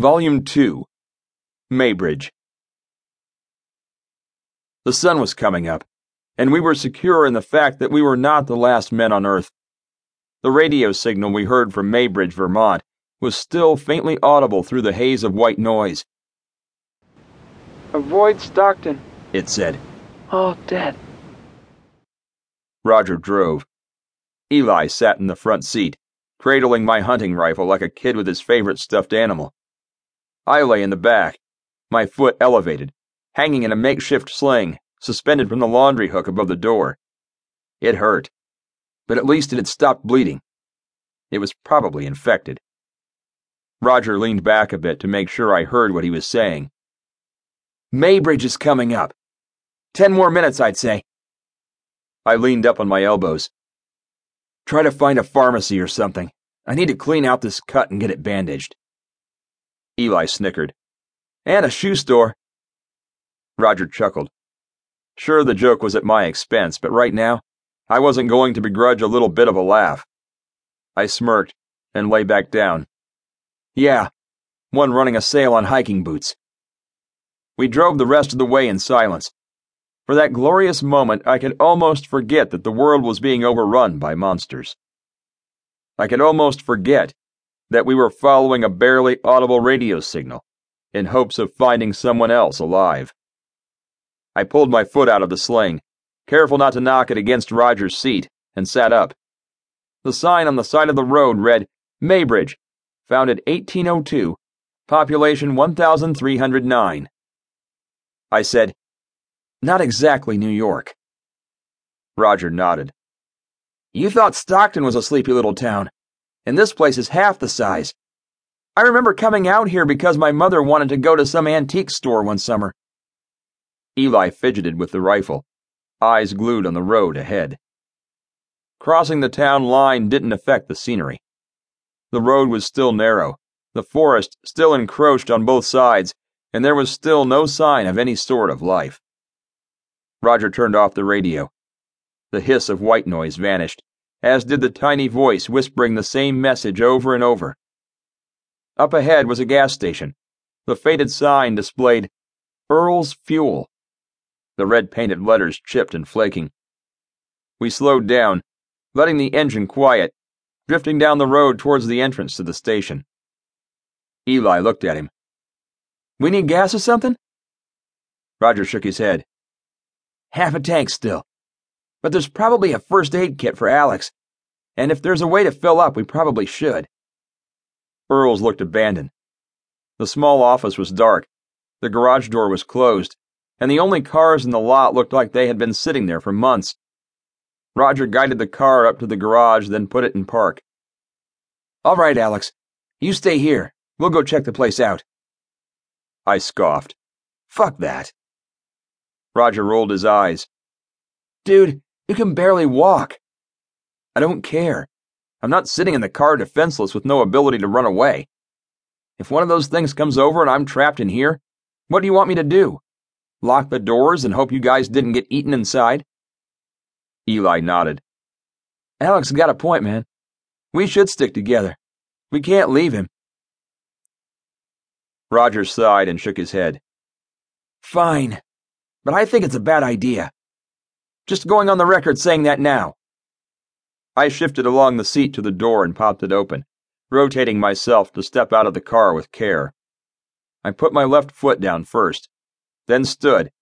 Volume 2 Maybridge. The sun was coming up, and we were secure in the fact that we were not the last men on Earth. The radio signal we heard from Maybridge, Vermont, was still faintly audible through the haze of white noise. Avoid Stockton, it said. All dead. Roger drove. Eli sat in the front seat, cradling my hunting rifle like a kid with his favorite stuffed animal. I lay in the back, my foot elevated, hanging in a makeshift sling, suspended from the laundry hook above the door. It hurt, but at least it had stopped bleeding. It was probably infected. Roger leaned back a bit to make sure I heard what he was saying. Maybridge is coming up. Ten more minutes, I'd say. I leaned up on my elbows. Try to find a pharmacy or something. I need to clean out this cut and get it bandaged. Eli snickered. And a shoe store. Roger chuckled. Sure, the joke was at my expense, but right now, I wasn't going to begrudge a little bit of a laugh. I smirked and lay back down. Yeah, one running a sale on hiking boots. We drove the rest of the way in silence. For that glorious moment, I could almost forget that the world was being overrun by monsters. I could almost forget that we were following a barely audible radio signal in hopes of finding someone else alive. I pulled my foot out of the sling, careful not to knock it against Roger's seat, and sat up. The sign on the side of the road read Maybridge, founded 1802, population 1,309. I said, Not exactly New York. Roger nodded. You thought Stockton was a sleepy little town and this place is half the size. I remember coming out here because my mother wanted to go to some antique store one summer. Eli fidgeted with the rifle, eyes glued on the road ahead. Crossing the town line didn't affect the scenery. The road was still narrow, the forest still encroached on both sides, and there was still no sign of any sort of life. Roger turned off the radio. The hiss of white noise vanished as did the tiny voice whispering the same message over and over. Up ahead was a gas station. The faded sign displayed Earl's Fuel. The red painted letters chipped and flaking. We slowed down, letting the engine quiet, drifting down the road towards the entrance to the station. Eli looked at him. We need gas or something? Roger shook his head. Half a tank still but there's probably a first aid kit for Alex, and if there's a way to fill up, we probably should. Earls looked abandoned. The small office was dark, the garage door was closed, and the only cars in the lot looked like they had been sitting there for months. Roger guided the car up to the garage, then put it in park. All right, Alex. You stay here. We'll go check the place out. I scoffed. Fuck that. Roger rolled his eyes. Dude, you can barely walk. I don't care. I'm not sitting in the car defenseless with no ability to run away. If one of those things comes over and I'm trapped in here, what do you want me to do? Lock the doors and hope you guys didn't get eaten inside? Eli nodded. Alex got a point, man. We should stick together. We can't leave him. Roger sighed and shook his head. Fine, but I think it's a bad idea. Just going on the record saying that now. I shifted along the seat to the door and popped it open, rotating myself to step out of the car with care. I put my left foot down first, then stood,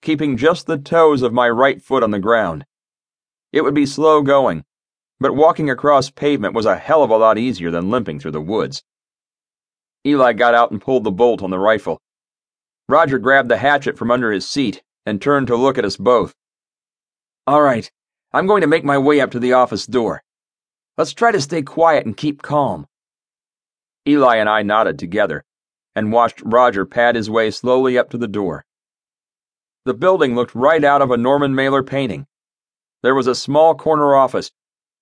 keeping just the toes of my right foot on the ground. It would be slow going, but walking across pavement was a hell of a lot easier than limping through the woods. Eli got out and pulled the bolt on the rifle. Roger grabbed the hatchet from under his seat and turned to look at us both. All right, I'm going to make my way up to the office door. Let's try to stay quiet and keep calm. Eli and I nodded together and watched Roger pad his way slowly up to the door. The building looked right out of a Norman Mailer painting. There was a small corner office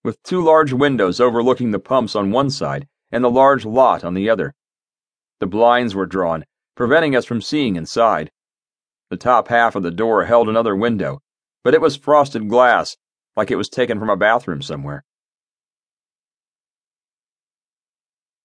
with two large windows overlooking the pumps on one side and the large lot on the other. The blinds were drawn, preventing us from seeing inside. The top half of the door held another window but it was frosted glass, like it was taken from a bathroom somewhere.